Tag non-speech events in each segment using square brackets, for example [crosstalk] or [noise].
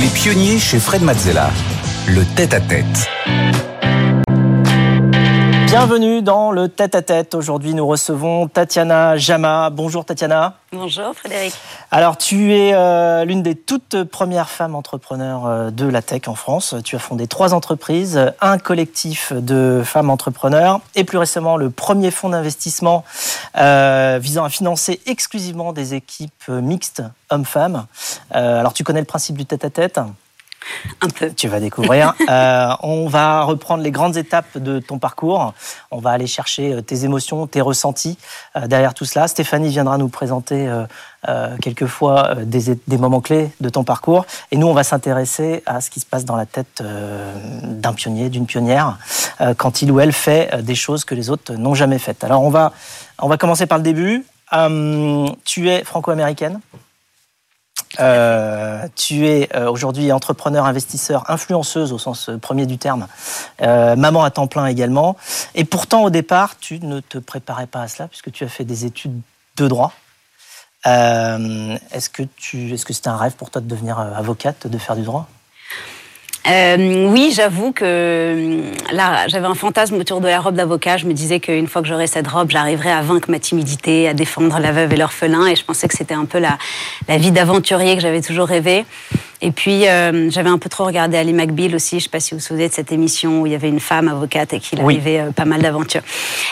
Les pionniers chez Fred Mazzella. Le tête-à-tête. Bienvenue dans le tête-à-tête. Aujourd'hui, nous recevons Tatiana Jama. Bonjour Tatiana. Bonjour Frédéric. Alors, tu es euh, l'une des toutes premières femmes entrepreneurs euh, de la tech en France. Tu as fondé trois entreprises, un collectif de femmes entrepreneurs et plus récemment le premier fonds d'investissement euh, visant à financer exclusivement des équipes mixtes hommes-femmes. alors, tu connais le principe du tête-à-tête un peu. Tu vas découvrir. [laughs] euh, on va reprendre les grandes étapes de ton parcours. On va aller chercher euh, tes émotions, tes ressentis euh, derrière tout cela. Stéphanie viendra nous présenter euh quelquefois des, des, moments clés de ton parcours. Et nous, on va s'intéresser à ce qui se passe dans la tête d'un pionnier, d'une pionnière, quand il ou elle fait des choses que les autres n'ont jamais faites. Alors, on va, on va commencer par le début. tu es franco-américaine? Euh, tu es euh, aujourd'hui entrepreneur, investisseur, influenceuse au sens euh, premier du terme, maman à temps plein également. Et pourtant, au départ, tu ne te préparais pas à cela puisque tu as fait des études de droit. Est-ce que tu, est-ce que c'était un rêve pour toi de devenir avocate, de faire du droit? Euh, oui, j'avoue que euh, là, j'avais un fantasme autour de la robe d'avocat. Je me disais qu'une fois que j'aurais cette robe, j'arriverais à vaincre ma timidité, à défendre la veuve et l'orphelin. Et je pensais que c'était un peu la, la vie d'aventurier que j'avais toujours rêvé. Et puis, euh, j'avais un peu trop regardé Ali McBeal aussi. Je ne sais pas si vous vous souvenez de cette émission où il y avait une femme avocate et qu'il arrivait euh, pas mal d'aventures.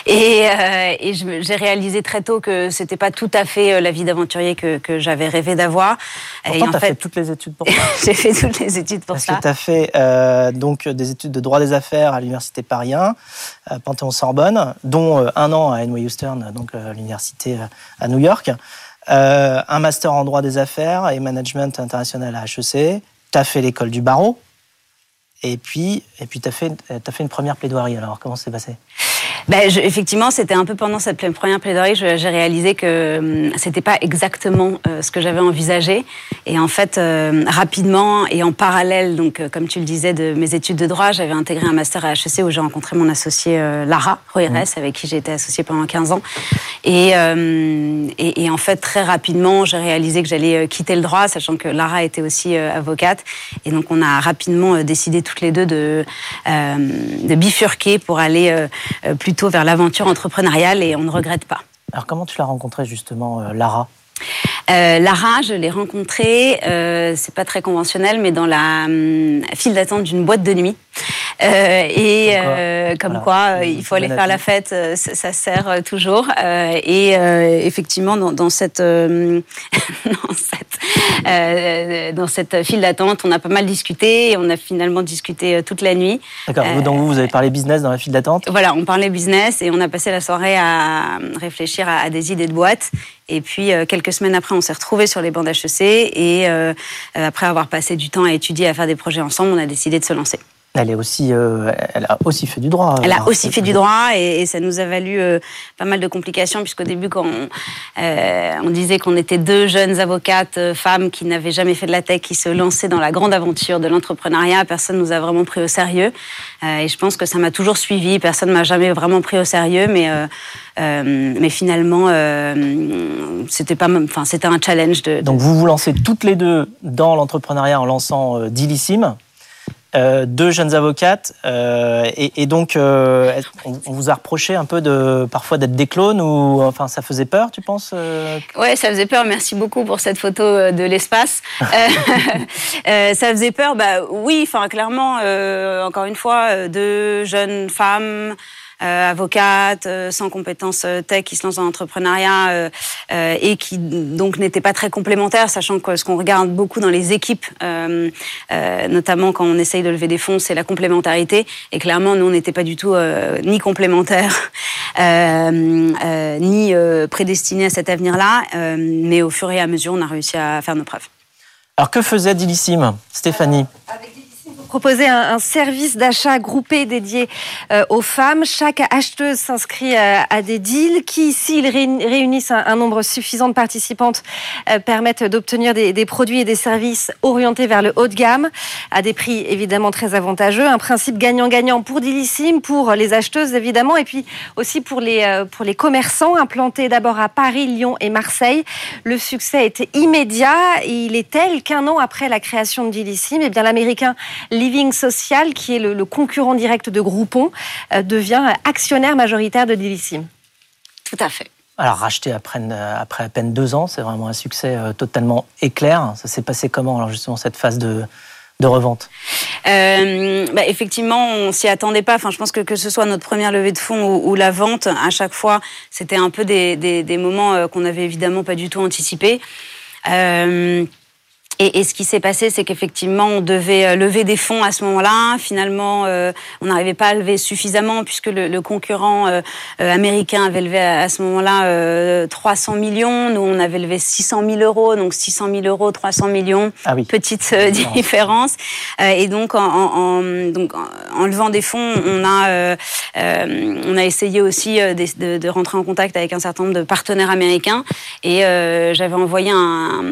Et, euh, et j'ai réalisé très tôt que c'était pas tout à fait la vie d'aventurier que, que j'avais rêvé d'avoir. Et en fait, fait toutes les études pour [laughs] ça. j'ai fait toutes les études pour Parce ça. Parce que tu as fait donc des études de droit des affaires à l'université Paris 1, Panthéon-Sorbonne, dont un an à NYU Stern, donc l'université à New York euh, un master en droit des affaires et management international à HEC. Tu as fait l'école du barreau. Et puis, et puis tu as, as, fait une première plaidoirie. Alors, comment s'est passé? Ben, je, effectivement, c'était un peu pendant cette première plaidoirie, j'ai réalisé que hum, c'était pas exactement euh, ce que j'avais envisagé. Et en fait, euh, rapidement et en parallèle, donc euh, comme tu le disais, de mes études de droit, j'avais intégré un master à HEC où j'ai rencontré mon associé Lara Royeres, mmh. avec qui j'ai été associée pendant 15 ans. Et, et, et, en fait, très rapidement, j'ai réalisé que j'allais quitter le droit, sachant que Lara était aussi avocate. Et donc, on a rapidement décidé toutes les deux de, de bifurquer pour aller plutôt vers l'aventure entrepreneuriale et on ne regrette pas. Alors comment tu l'as rencontrée justement, euh, Lara? Euh, Lara, je l'ai rencontrée, euh, c'est pas très conventionnel, mais dans la hum, file d'attente d'une boîte de nuit. Euh, et comme quoi, euh, comme quoi euh, il faut aller faire la fête, ça, ça sert toujours. et effectivement, dans, dans cette, [laughs] dans cette, dans cette file d'attente, on a pas mal discuté et on a finalement discuté toute la nuit. D'accord. donc vous, vous avez parlé business dans la file d'attente? Voilà, on parlait business et on a passé la soirée à réfléchir à, à des idées de boîte. Et puis, euh, quelques semaines après, on s'est retrouvés sur les bancs d'HEC. Et euh, après avoir passé du temps à étudier, à faire des projets ensemble, on a décidé de se lancer. Elle, est aussi, euh, elle a aussi fait du droit. Elle a aussi fait du droit et, et ça nous a valu euh, pas mal de complications puisqu'au début, quand on, euh, on disait qu'on était deux jeunes avocates femmes qui n'avaient jamais fait de la tech, qui se lançaient dans la grande aventure de l'entrepreneuriat, personne nous a vraiment pris au sérieux. Et je pense que ça m'a toujours suivi. Personne m'a jamais vraiment pris au sérieux, mais mais finalement, c'était pas, enfin, c'était un challenge de, de, Donc vous vous lancez toutes les deux dans l'entrepreneuriat en lançant Dilissime. Euh, deux jeunes avocates euh, et, et, donc euh, on, vous a reproché un peu de parfois d'être des clones ou enfin ça faisait peur tu penses Ouais ça faisait peur. Merci beaucoup pour cette photo de l'espace. [laughs] Ça faisait peur. Bah oui enfin clairement encore une fois deux jeunes femmes avocate, euh, sans compétences euh, tech, qui se lance dans l'entrepreneuriat euh, euh, et qui donc n'était pas très complémentaire, sachant que ce qu'on regarde beaucoup dans les équipes, notamment quand on essaye de lever des fonds, c'est la complémentarité. Et clairement, nous, on n'était pas du tout ni complémentaires, [laughs] ni prédestinés à cet avenir-là. mais au fur et à mesure, on a réussi à faire nos preuves. Alors que faisait Dilissime, Stéphanie? Proposez un, service d'achat groupé dédié euh, aux femmes. Chaque acheteuse s'inscrit à, des deals qui, s'ils réunissent un, nombre suffisant de participantes, permettent d'obtenir des, des, produits et des services orientés vers le haut de gamme à des prix évidemment très avantageux. Un principe gagnant-gagnant pour Dilissime, pour les acheteuses évidemment, et puis aussi pour les, pour les commerçants implantés d'abord à Paris, Lyon et Marseille. Le succès était immédiat. Il est tel qu'un an après la création de Dilissime, eh bien l'américain Living Social, qui est le, concurrent direct de Groupon, euh, devient actionnaire majoritaire de Dilissime. Tout à fait. Alors racheté après, après à peine deux ans, c'est vraiment un succès euh, totalement éclair. Ça s'est passé comment alors justement cette phase de, de revente? Euh, bah, Effectivement, on s'y attendait pas. Enfin, je pense que que ce soit notre première levée de fonds ou, la vente, à chaque fois, c'était un peu des, des, des moments qu'on n'avait évidemment pas du tout anticipés. Euh, et, et, ce qui s'est passé, c'est qu'effectivement, on devait euh, lever des fonds à ce moment-là. Finalement, euh, on n'arrivait pas à lever suffisamment puisque le, le concurrent euh, américain avait levé à, ce moment-là 300 millions. Nous, on avait levé 600 000 euros. Donc 600 000 euros, 300 millions. Ah oui. Petite différence. et donc en, en, donc, en levant des fonds, on a, on a essayé aussi de, de, rentrer en contact avec un certain nombre de partenaires américains. Et j'avais envoyé un,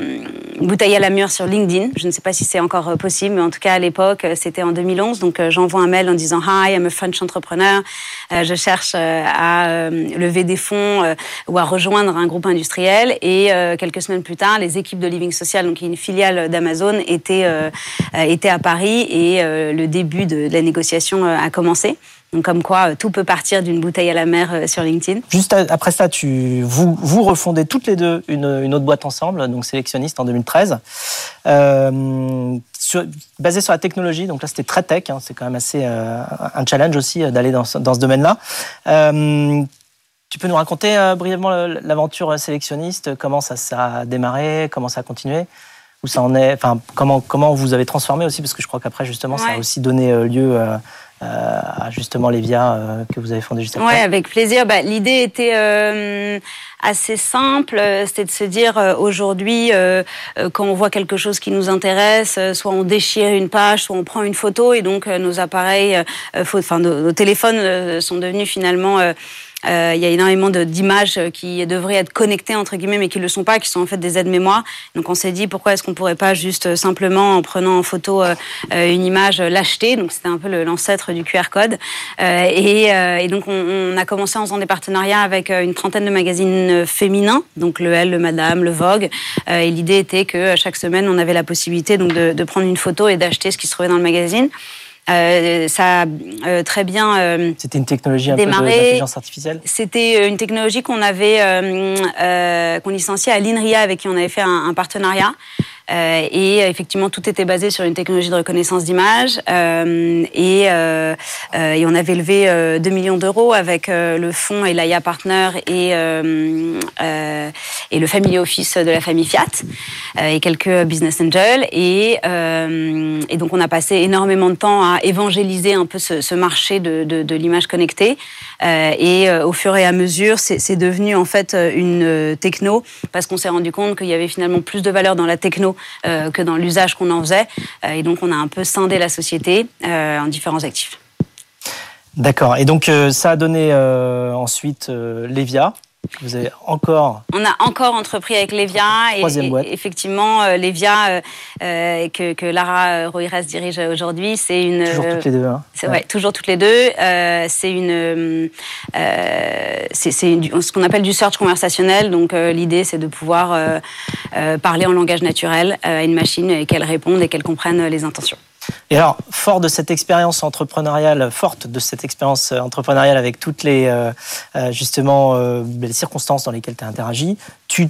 une bouteille à la mûre sur LinkedIn. Je ne sais pas si c'est encore euh, possible, mais en tout cas à l'époque, euh, c'était en 2011. Donc euh, j'envoie un mail en disant Hi, I'm a French entrepreneur. Je cherche à lever des fonds ou à rejoindre un groupe industriel. Et quelques semaines plus tard, les équipes de Living Social, donc une filiale d'Amazon, étaient, étaient à Paris et le début de la négociation a commencé. Donc comme quoi, euh, tout peut partir d'une bouteille à la mer euh, sur LinkedIn. Juste après ça, tu, vous, vous refondez toutes les deux une, une autre boîte ensemble, donc sélectionniste en 2013, euh, sur, basée sur la technologie. Donc là, c'était très tech. Hein, c'est quand même assez euh, un challenge aussi d'aller dans, dans, ce domaine-là. Euh, tu peux nous raconter brièvement l'aventure sélectionniste, comment ça, ça a démarré, comment ça a continué où ça en est, enfin comment comment vous avez transformé aussi parce que je crois qu'après justement ça a aussi donné lieu à justement Lévia euh, que vous avez fondé juste après Oui, avec plaisir. Bah, L'idée était euh, assez simple, c'était de se dire aujourd'hui, quand on voit quelque chose qui nous intéresse, soit on déchire une page, soit on prend une photo, et donc nos appareils, enfin nos, téléphones sont devenus finalement euh, il y a énormément d'images qui devraient être connectées entre guillemets, mais qui ne le sont pas, qui sont en fait des aides-mémoire. Donc on s'est dit pourquoi est-ce qu'on pourrait pas juste euh, simplement en prenant en photo euh, une image l'acheter. Donc c'était un peu l'ancêtre du QR code. Et, et, donc on, a commencé en faisant des partenariats avec une trentaine de magazines féminins, donc le Elle, le Madame, le Vogue. Et l'idée était que chaque semaine on avait la possibilité donc de prendre une photo et d'acheter ce qui se trouvait dans le magazine. Euh, ça a euh, très bien euh, C'était une technologie un démarré. peu d'intelligence artificielle C'était une technologie qu'on avait, qu'on licenciait à l'INRIA, avec qui on avait fait un, un partenariat. Euh, et effectivement, tout était basé sur une technologie de reconnaissance d'image. Euh, et, euh, et, on avait levé 2 millions d'euros avec le fonds Elaya Partner et, et le Family Office de la famille Fiat et quelques business angels. Et, et, donc, on a passé énormément de temps à évangéliser un peu ce, ce marché de, de, de l'image connectée. et au fur et à mesure, c'est devenu en fait une techno parce qu'on s'est rendu compte qu'il y avait finalement plus de valeur dans la techno euh, que dans l'usage qu'on en faisait. Euh, et donc, on a un peu scindé la société euh, en différents actifs. D'accord. Et donc, ça a donné ensuite Levia. Vous avez encore. On a encore entrepris avec Lévia. Troisième boîte. effectivement, euh, Lévia, euh, que, que, Lara Roiras dirige aujourd'hui, c'est une. Toujours toutes les deux. Hein. C'est, ouais. toujours toutes les deux. Euh, c'est une. c'est ce qu'on appelle du search conversationnel. Donc, l'idée, c'est de pouvoir parler en langage naturel à une machine et qu'elle réponde et qu'elle comprenne les intentions. Et alors, fort de cette expérience entrepreneuriale, forte de cette expérience entrepreneuriale avec toutes les euh, euh, justement euh, les circonstances dans lesquelles tu as interagi, tu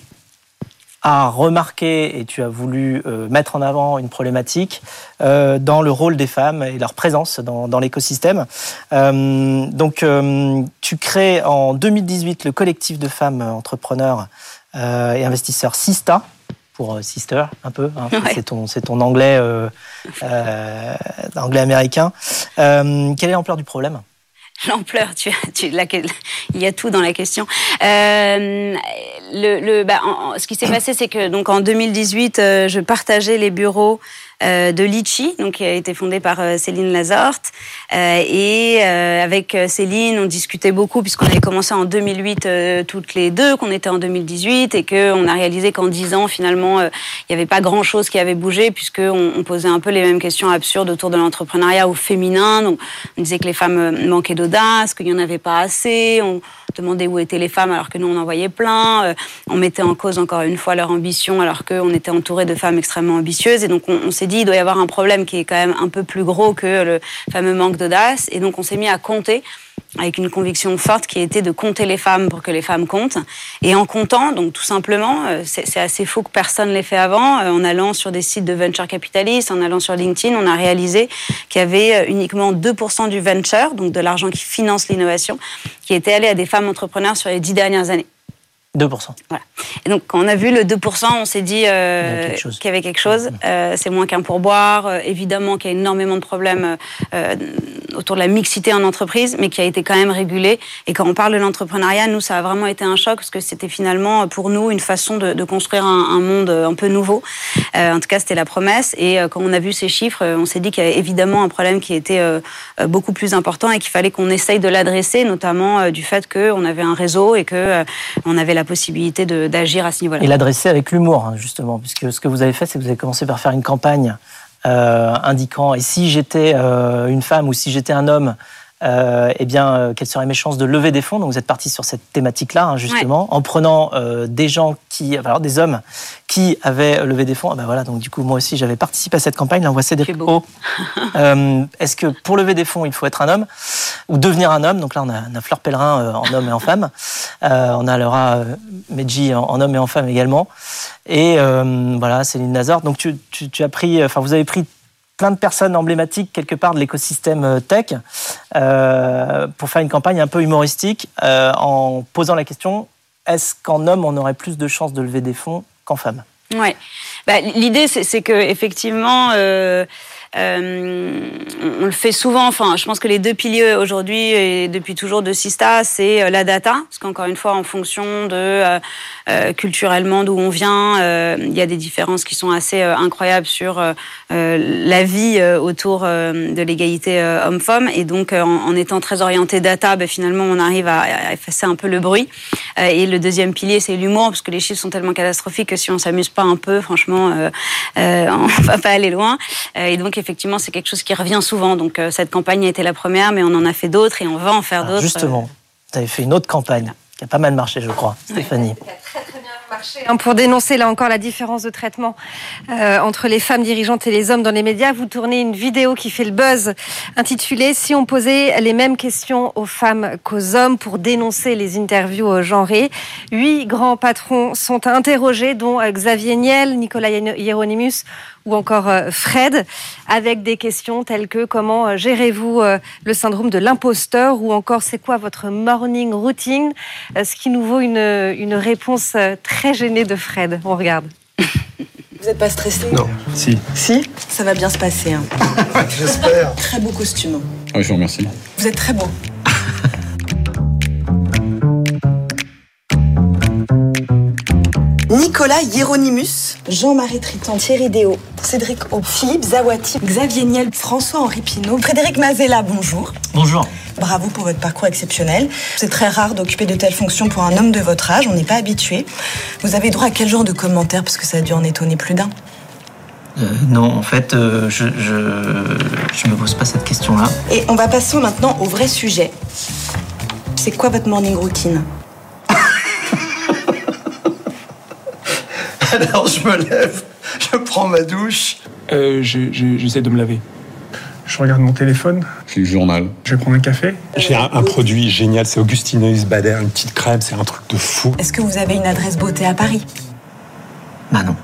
as remarqué et tu as voulu mettre en avant une problématique dans le rôle des femmes et leur présence dans l'écosystème. donc, tu crées en 2018 le collectif de femmes entrepreneurs et investisseurs Sista, pour euh, sister un peu. Hein, c'est ton anglais euh, euh, anglais américain. Euh, quelle est l'ampleur du problème? L'ampleur, tu, tu, la, il y a tout dans la question. Le, le, bah, ce qui s'est passé, c'est que donc en 2018, je partageais les bureaux de Litchi, donc qui a été fondée par Céline Lazorte. et avec Céline, on discutait beaucoup puisqu'on avait commencé en 2008 toutes les deux, qu'on était en 2018 et qu'on a réalisé qu'en 10 ans, finalement, il n'y avait pas grand-chose qui avait bougé puisqu'on on posait un peu les mêmes questions absurdes autour de l'entrepreneuriat au féminin. Donc, on disait que les femmes manquaient d'audace, qu'il n'y en avait pas assez. On demandait où étaient les femmes alors que nous, on en voyait plein. Euh, on mettait en cause encore une fois leur ambition alors qu'on était entouré de femmes extrêmement ambitieuses. Et donc, on, s'est il doit y avoir un problème qui est quand même un peu plus gros que le fameux manque d'audace. Et donc, on s'est mis à compter avec une conviction forte qui était de compter les femmes pour que les femmes comptent. Et en comptant, donc tout simplement, euh, c'est assez faux que personne l'ait fait avant, euh, en allant sur des sites de venture capitalistes, en allant sur LinkedIn, on a réalisé qu'il y avait euh, uniquement 2% du venture, donc de l'argent qui finance l'innovation, qui était allé à des femmes entrepreneurs sur les dix dernières années. 2%. Voilà. Et donc, quand on a vu le 2%, on s'est dit euh, qu'il y avait quelque chose. Euh, c'est moins qu'un pourboire. Euh, évidemment qu'il y a énormément de problèmes autour de la mixité en entreprise, mais qui a été quand même régulé. Et quand on parle de l'entrepreneuriat, nous, ça a vraiment été un choc parce que c'était finalement pour nous une façon de, de construire un, un, monde un peu nouveau. en tout cas, c'était la promesse. Et quand on a vu ces chiffres, on s'est dit qu'il y avait évidemment un problème qui était beaucoup plus important et qu'il fallait qu'on essaye de l'adresser, notamment du fait qu'on avait un réseau et que on avait la possibilité d'agir à ce niveau-là. Et l'adresser avec l'humour, hein, justement, puisque ce que vous avez fait, c'est que vous avez commencé par faire une campagne euh, indiquant et si j'étais euh, une femme ou si j'étais un homme, euh, eh bien, euh, quelles seraient mes chances de lever des fonds? Donc, vous êtes parti sur cette thématique-là, hein, justement, en prenant euh, des gens qui, alors des hommes qui avaient levé des fonds. Ah ben voilà, donc du coup, moi aussi, j'avais participé à cette campagne. Là, on voit Cédric O. Euh, Est-ce que pour lever des fonds, il faut être un homme ou devenir un homme? Donc là, on a, on a Fleur Pellerin en homme et en femme. On a Laura Medji en, en, homme et en femme également. Et voilà, Céline Nazar. Donc, tu, tu, tu as pris, enfin, vous avez pris plein de personnes emblématiques quelque part de l'écosystème euh, tech euh, pour faire une campagne un peu humoristique euh, en posant la question est-ce qu'en homme on aurait plus de chances de lever des fonds qu'en femme? Ouais. Bah, L'idée c'est que effectivement. On le fait souvent. Enfin, je pense que les deux piliers aujourd'hui et depuis toujours de Sista, c'est euh, la data, parce qu'encore une fois, en fonction de euh, euh culturellement d'où on vient, euh, il y a des différences qui sont assez incroyables sur la vie autour de l'égalité homme-femme. Et donc, en, étant très orienté data, ben, finalement, on arrive à, effacer un peu le bruit. et le deuxième pilier, c'est l'humour, parce que les chiffres sont tellement catastrophiques que si on s'amuse pas un peu, franchement, [laughs] on va pas aller loin. et donc, effectivement, c'est quelque chose qui revient souvent. Donc, euh, cette campagne a été la première, mais on en a fait d'autres et on va en faire ah, d'autres. Justement, tu avais fait une autre campagne qui a pas mal marché, je crois, Stéphanie. très, très bien Hein, pour dénoncer là encore la différence de traitement euh, entre les femmes dirigeantes et les hommes dans les médias, vous tournez une vidéo qui fait le buzz intitulée Si on posait les mêmes questions aux femmes qu'aux hommes pour dénoncer les interviews genrées. Huit grands patrons sont interrogés, dont euh, Xavier Niel, Nicolas Hieronymus ou encore euh, Fred, avec des questions telles que comment gérez-vous le syndrome de l'imposteur? ou encore c'est quoi votre morning routine, ce qui nous vaut une, une réponse très gênée de Fred. On regarde. [laughs] Vous n'êtes pas stressé Non, si. Si Ça va bien se passer. Hein. [laughs] J'espère. Très beau costume. Ah, je vous remercie. Vous êtes très beau. [laughs] Nicolas Hieronymus, Jean-Marie Triton, Thierry Déo, Cédric O, Philippe Zawati, Xavier Niel, François-Henri Pinault, Frédéric Mazella, bonjour. Bonjour. Bravo pour votre parcours exceptionnel. C'est très rare d'occuper de telles fonctions pour un homme de votre âge, on n'est pas habitué. Vous avez droit à quel genre de commentaires Parce que ça a dû en étonner plus d'un? Euh, non, en fait, euh, je, je, je me pose pas cette question-là. Et on va passer maintenant au vrai sujet. C'est quoi votre morning routine? [laughs] Alors je me lève, je prends ma douche. Euh, J'essaie de me laver. Je regarde mon téléphone. J'ai le journal. Je vais prendre un café. J'ai un, un, produit génial, c'est Augustineus Bader, une petite crème, c'est un truc de fou. Est-ce que vous avez une adresse beauté à Paris? Bah non.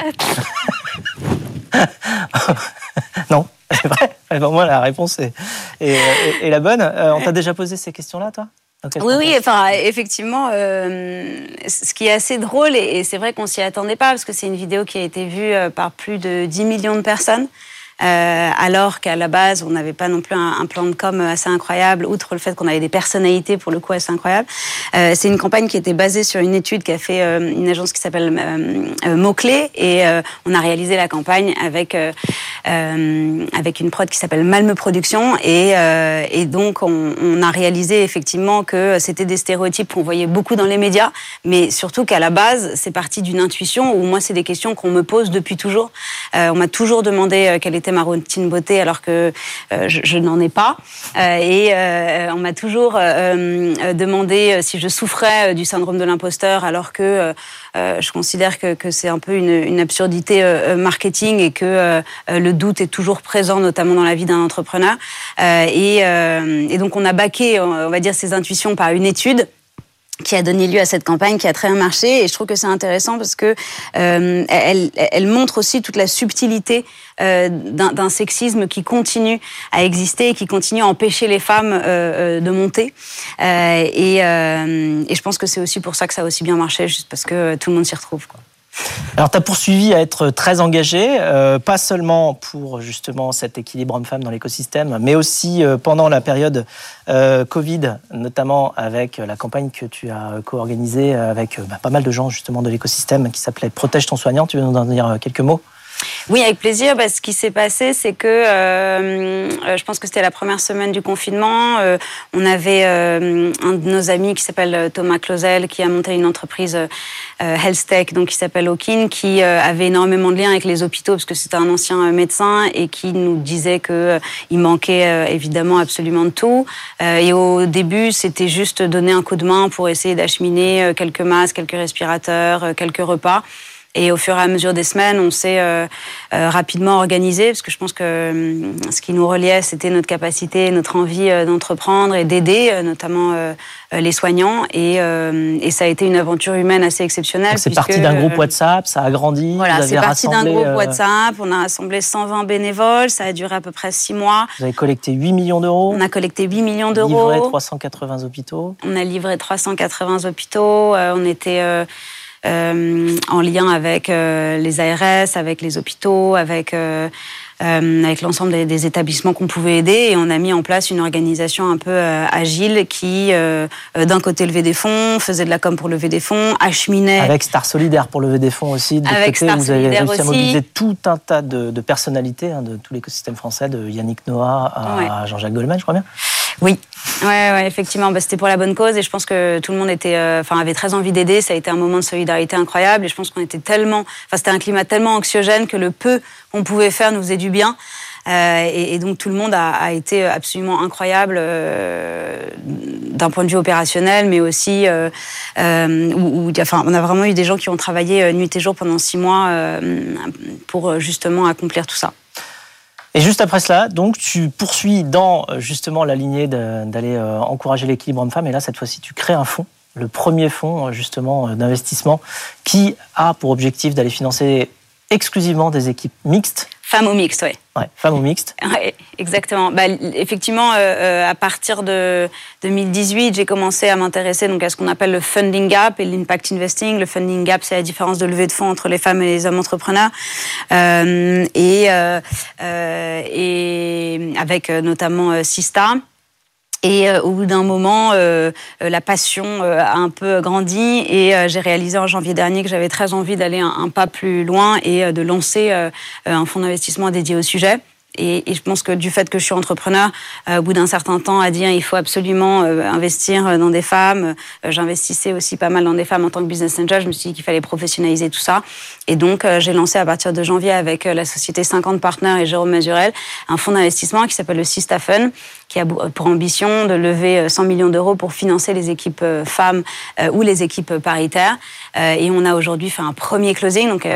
[laughs] non, c'est vrai. Pour moi, la réponse est, est, est, est la bonne. Euh, on t'a déjà posé ces questions-là, toi? Oui, oui, enfin, effectivement, euh, ce qui est assez drôle, et, et c'est vrai qu'on s'y attendait pas, parce que c'est une vidéo qui a été vue euh, par plus de 10 millions de personnes. Euh, alors qu'à la base, on n'avait pas non plus un, un, plan de com assez incroyable, outre le fait qu'on avait des personnalités pour le coup assez incroyables. Euh, c'est une campagne qui était basée sur une étude qu'a fait euh, une agence qui s'appelle euh, Mots-Clés, et on a réalisé la campagne avec, avec une prod qui s'appelle Malme Production, et, et donc on, on, a réalisé effectivement que c'était des stéréotypes qu'on voyait beaucoup dans les médias, mais surtout qu'à la base, c'est parti d'une intuition, où moi, c'est des questions qu'on me pose depuis toujours. on m'a toujours demandé quelle était ma routine beauté alors que euh, je, n'en ai pas. Euh, et euh, on m'a toujours demandé si je souffrais du syndrome de l'imposteur alors que je considère que, c'est un peu une, absurdité marketing et que le doute est toujours présent, notamment dans la vie d'un entrepreneur. Et, et, donc on a baqué, on va dire, ces intuitions par une étude qui a donné lieu à cette campagne qui a très bien marché et je trouve que c'est intéressant parce que euh, elle, elle, montre aussi toute la subtilité euh, d'un sexisme qui continue à exister et qui continue à empêcher les femmes euh, euh de monter euh, et, euh, et, je pense que c'est aussi pour ça que ça a aussi bien marché juste parce que tout le monde s'y retrouve quoi. Alors, tu as poursuivi à être très engagé, euh, pas seulement pour justement cet équilibre homme-femme dans l'écosystème, mais aussi euh, pendant la période euh, Covid, notamment avec la campagne que tu as co-organisée avec bah, pas mal de gens justement de l'écosystème qui s'appelait Protège ton soignant. Tu veux nous en dire quelques mots? Oui, avec plaisir. Bah, ce qui s'est passé, c'est que euh, je pense que c'était la première semaine du confinement. Euh, on avait euh, un de nos amis qui s'appelle Thomas Clausel, qui a monté une entreprise euh, Health donc qui s'appelle Okin, qui avait énormément de liens avec les hôpitaux parce que c'était un ancien médecin et qui nous disait que il manquait évidemment absolument de tout. et au début, c'était juste donner un coup de main pour essayer d'acheminer quelques masques, quelques respirateurs, quelques repas. Et au fur et à mesure des semaines, on s'est euh, euh, rapidement organisé, parce que je pense que euh, ce qui nous reliait, c'était notre capacité, notre envie d'entreprendre et d'aider, notamment les soignants. Et, et, ça a été une aventure humaine assez exceptionnelle. C'est parti d'un groupe WhatsApp, ça a grandi. Voilà, c'est parti d'un groupe WhatsApp. On a rassemblé 120 bénévoles, ça a duré à peu près 6 mois. Vous avez collecté 8 millions d'euros. On a collecté 8 millions d'euros. Livré 380 hôpitaux. On a livré 380 hôpitaux. on était en lien avec euh, les ARS, avec les hôpitaux, avec euh, euh, avec l'ensemble des, des, établissements qu'on pouvait aider et on a mis en place une organisation un peu euh, agile qui, euh, d'un côté, levait des fonds, faisait de la com pour lever des fonds, acheminait. Avec Star Solidaire pour lever des fonds aussi. De avec côté, Star vous avez réussi aussi. à mobiliser tout un tas de, de personnalités hein, de tout l'écosystème français, de Yannick Noah à ouais. Jean-Jacques Goldman, je crois bien. Oui, ouais, ouais effectivement, bah, c'était pour la bonne cause et je pense que tout le monde était, enfin, avait très envie d'aider. Ça a été un moment de solidarité incroyable et je pense qu'on était tellement, enfin, c'était un climat tellement anxiogène que le peu qu'on pouvait faire nous faisait du bien. Euh, et, donc tout le monde a, a été absolument incroyable euh, d'un point de vue opérationnel, mais aussi euh, où, où, enfin, on a vraiment eu des gens qui ont travaillé nuit et jour pendant six mois euh, pour justement accomplir tout ça. Et juste après cela, donc tu poursuis dans justement la lignée d'aller euh, encourager l'équilibre homme-femme, et là cette fois-ci tu crées un fonds le premier fonds justement d'investissement qui a pour objectif d'aller financer exclusivement des équipes mixtes. Femmes ou mixtes, oui. Ouais, femmes ou mixtes. [laughs] Ouais, exactement. Bah, effectivement, euh, à partir de 2018, j'ai commencé à m'intéresser donc à ce qu'on appelle le funding gap et l'impact investing. Le funding gap, c'est la différence de levée de fonds entre les femmes et les hommes entrepreneurs. Euh, et, euh, et avec notamment Sista. Et euh, au bout d'un moment, euh, la passion euh, a un peu grandi et euh, j'ai réalisé en janvier dernier que j'avais très envie d'aller un, un, pas plus loin et euh, de lancer euh, un fonds d'investissement dédié au sujet. Et, et, je pense que du fait que je suis entrepreneur, euh, au bout d'un certain temps, à dire il faut absolument euh, investir dans des femmes. Euh, J'investissais aussi pas mal dans des femmes en tant que business angel. Je me suis dit qu'il fallait professionnaliser tout ça. Et donc euh, j'ai lancé à partir de janvier avec euh, la société 50 Partners et Jérôme Mazurel un fonds d'investissement qui s'appelle le Sista Fund, qui a pour ambition de lever 100 millions d'euros pour financer les équipes femmes euh, ou les équipes paritaires. et on a aujourd'hui fait un premier closing. Donc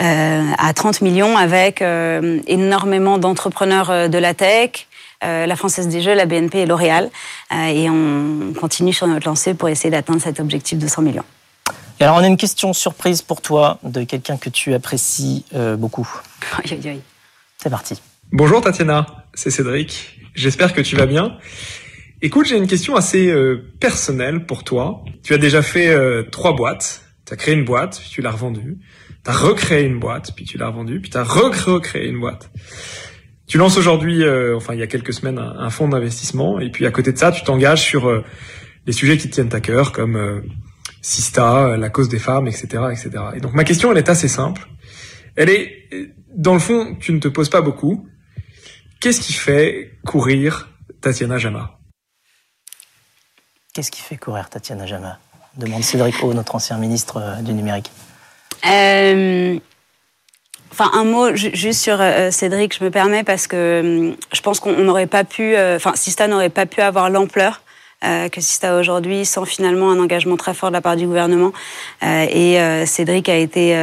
euh, à 30 millions avec euh, énormément d'entrepreneurs euh, de la tech, euh, la Française des Jeux, la BNP et L'Oréal. Euh, et on continue sur notre lancée pour essayer d'atteindre cet objectif de 100 millions. Et alors, on a une question surprise pour toi de quelqu'un que tu apprécies euh, beaucoup. [laughs] Aïe, aïe, aïe. C'est parti. Bonjour Tatiana, c'est Cédric. J'espère que tu vas bien. Écoute, j'ai une question assez euh, personnelle pour toi. Tu as déjà fait euh, trois boîtes. Tu as créé une boîte, tu l'as revendue. T'as recréé une boîte, puis tu l'as revendue, puis t'as recréé une boîte. Tu lances aujourd'hui, euh, enfin il y a quelques semaines, un, fonds d'investissement, et puis à côté de ça, tu t'engages sur euh, les sujets qui te tiennent à cœur, comme euh, Sista, la cause des femmes, etc., etc. Et donc ma question, elle est assez simple. Elle est, dans le fond, tu ne te poses pas beaucoup. Qu'est-ce qui fait courir Tatiana Jama? Qu'est-ce qui fait courir Tatiana Jama? demande Cédric O, notre ancien ministre euh, du numérique. Euh, enfin, un mot juste sur euh, Cédric, je me permets, parce que je pense qu'on n'aurait pas pu, enfin, Sista n'aurait pas pu avoir l'ampleur que Sista aujourd'hui sans finalement un engagement très fort de la part du gouvernement. et Cédric a été,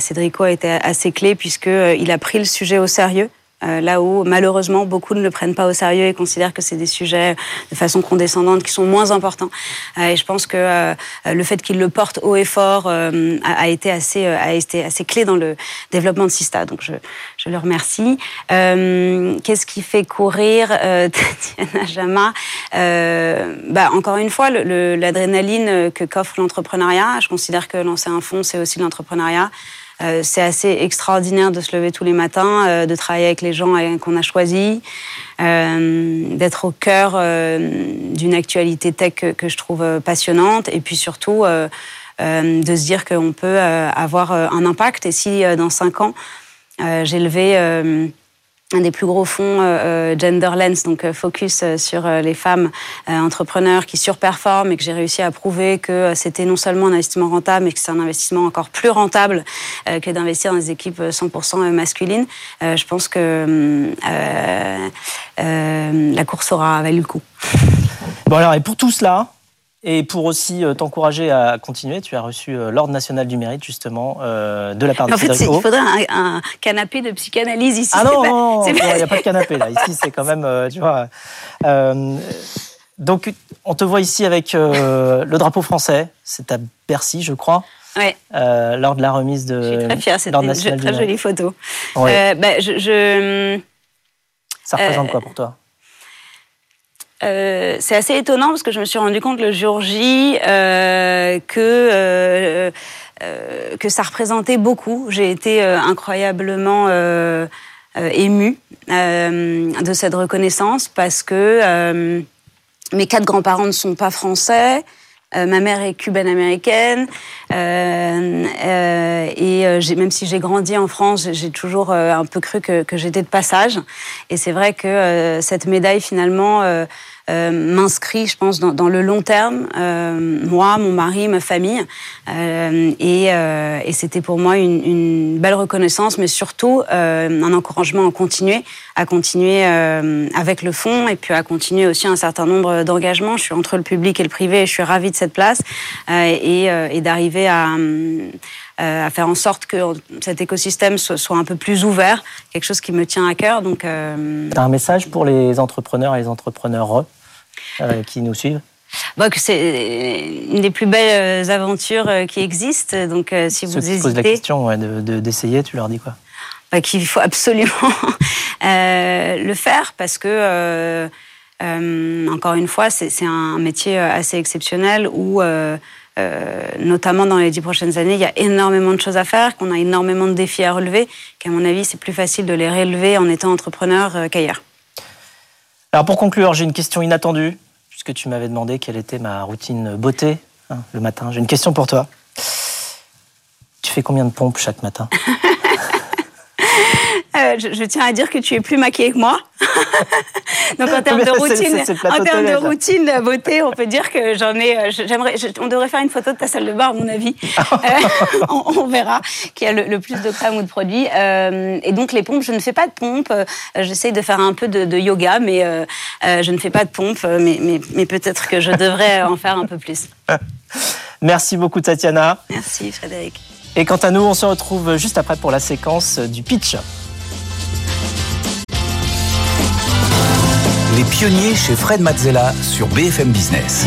Cédrico a été assez clé puisqu'il a pris le sujet au sérieux. Euh, là où malheureusement beaucoup ne le prennent pas au sérieux et considèrent que c'est des sujets de façon condescendante qui sont moins importants. Euh, et je pense que euh, le fait qu'il le porte haut et fort a, été assez, a été assez clé dans le développement de Sista. Donc je, je le remercie. Qu'est-ce qui fait courir [laughs] Tatiana Jama? Bah, Encore une fois, l'adrénaline que qu'offre l'entrepreneuriat. Je considère que lancer un fonds, c'est aussi l'entrepreneuriat. Euh, c'est assez extraordinaire de se lever tous les matins, euh, de travailler avec les gens qu'on a choisis, euh, d'être au cœur d'une actualité tech que, je trouve passionnante, et puis surtout de se dire qu'on peut avoir un impact. Et si dans cinq ans, j'ai levé un des plus gros fonds euh, euh Gender Lens, donc euh, focus euh, sur les femmes entrepreneurs qui surperforment et que j'ai réussi à prouver que c'était non seulement un investissement rentable, mais que c'est un investissement encore plus rentable que d'investir dans des équipes 100% masculines. je pense que la course aura valu le coup. Bon alors, et pour tout cela, et pour aussi euh, t'encourager à continuer, tu as reçu euh, l'Ordre national du mérite, justement, euh, de la part de En fait, il faudrait un, canapé de psychanalyse ici. Ah non, [laughs] il n'y a pas de canapé là. Ici, c'est quand même, tu vois. donc, on te voit ici avec le drapeau français. C'est à Bercy, je crois. Oui. lors de la remise de. Je suis très fière, c'est une très jolie photo. Bah, je... Ça représente quoi pour toi? Euh, c'est assez étonnant parce que je me suis rendu compte le jour J euh, que euh, euh que ça représentait beaucoup. J'ai été incroyablement émue de cette reconnaissance parce que mes quatre grands-parents ne sont pas français. Ma mère est cubaine-américaine euh, et même si j'ai grandi en France, j'ai toujours un peu cru que, que j'étais de passage. Et c'est vrai que cette médaille finalement euh, m'inscrit, je pense, dans, dans, le long terme, euh, moi, mon mari, ma famille. Euh, et, euh, et c'était pour moi une, une, belle reconnaissance, mais surtout euh, un encouragement à continuer, à continuer avec le fond et puis à continuer aussi un certain nombre d'engagements. Je suis entre le public et le privé et je suis ravie de cette place et, et d'arriver à à faire en sorte que cet écosystème soit, un peu plus ouvert, quelque chose qui me tient à cœur. Donc, euh... un message pour les entrepreneurs et les entrepreneurs euh, qui nous suivent que c'est une des plus belles euh, aventures euh, qui existent. Donc, si vous hésitez... posent la question d'essayer, tu leur dis quoi? Bah, Qu'il faut absolument [laughs] le faire parce que, encore une fois, c'est un métier assez exceptionnel où, notamment dans les dix prochaines années, il y a énormément de choses à faire, qu'on a énormément de défis à relever, qu'à mon avis, c'est plus facile de les relever en étant entrepreneur qu'ailleurs. Alors pour conclure, j'ai une question inattendue, puisque tu m'avais demandé quelle était ma routine beauté hein, le matin. J'ai une question pour toi. Tu fais combien de pompes chaque matin? [laughs] Euh, je, tiens à dire que tu es plus maquillée que moi. [laughs] Donc en termes de routine, en termes de routine beauté, on peut dire que j'en ai. Euh, j'aimerais, on devrait faire une photo de ta salle de bain, à mon avis. [laughs] Euh, [laughs] on, verra qui a le, plus de crème ou de produits. et donc les pompes, je ne fais pas de pompes. J'essaye de faire un peu de, yoga, mais je ne fais pas de pompes. Mais, mais, mais peut-être que je devrais en faire un peu plus. Merci beaucoup, Tatiana. Merci, Frédéric. Et quant à nous, on se retrouve juste après pour la séquence du pitch. Les pionniers chez Fred Mazzella sur BFM Business.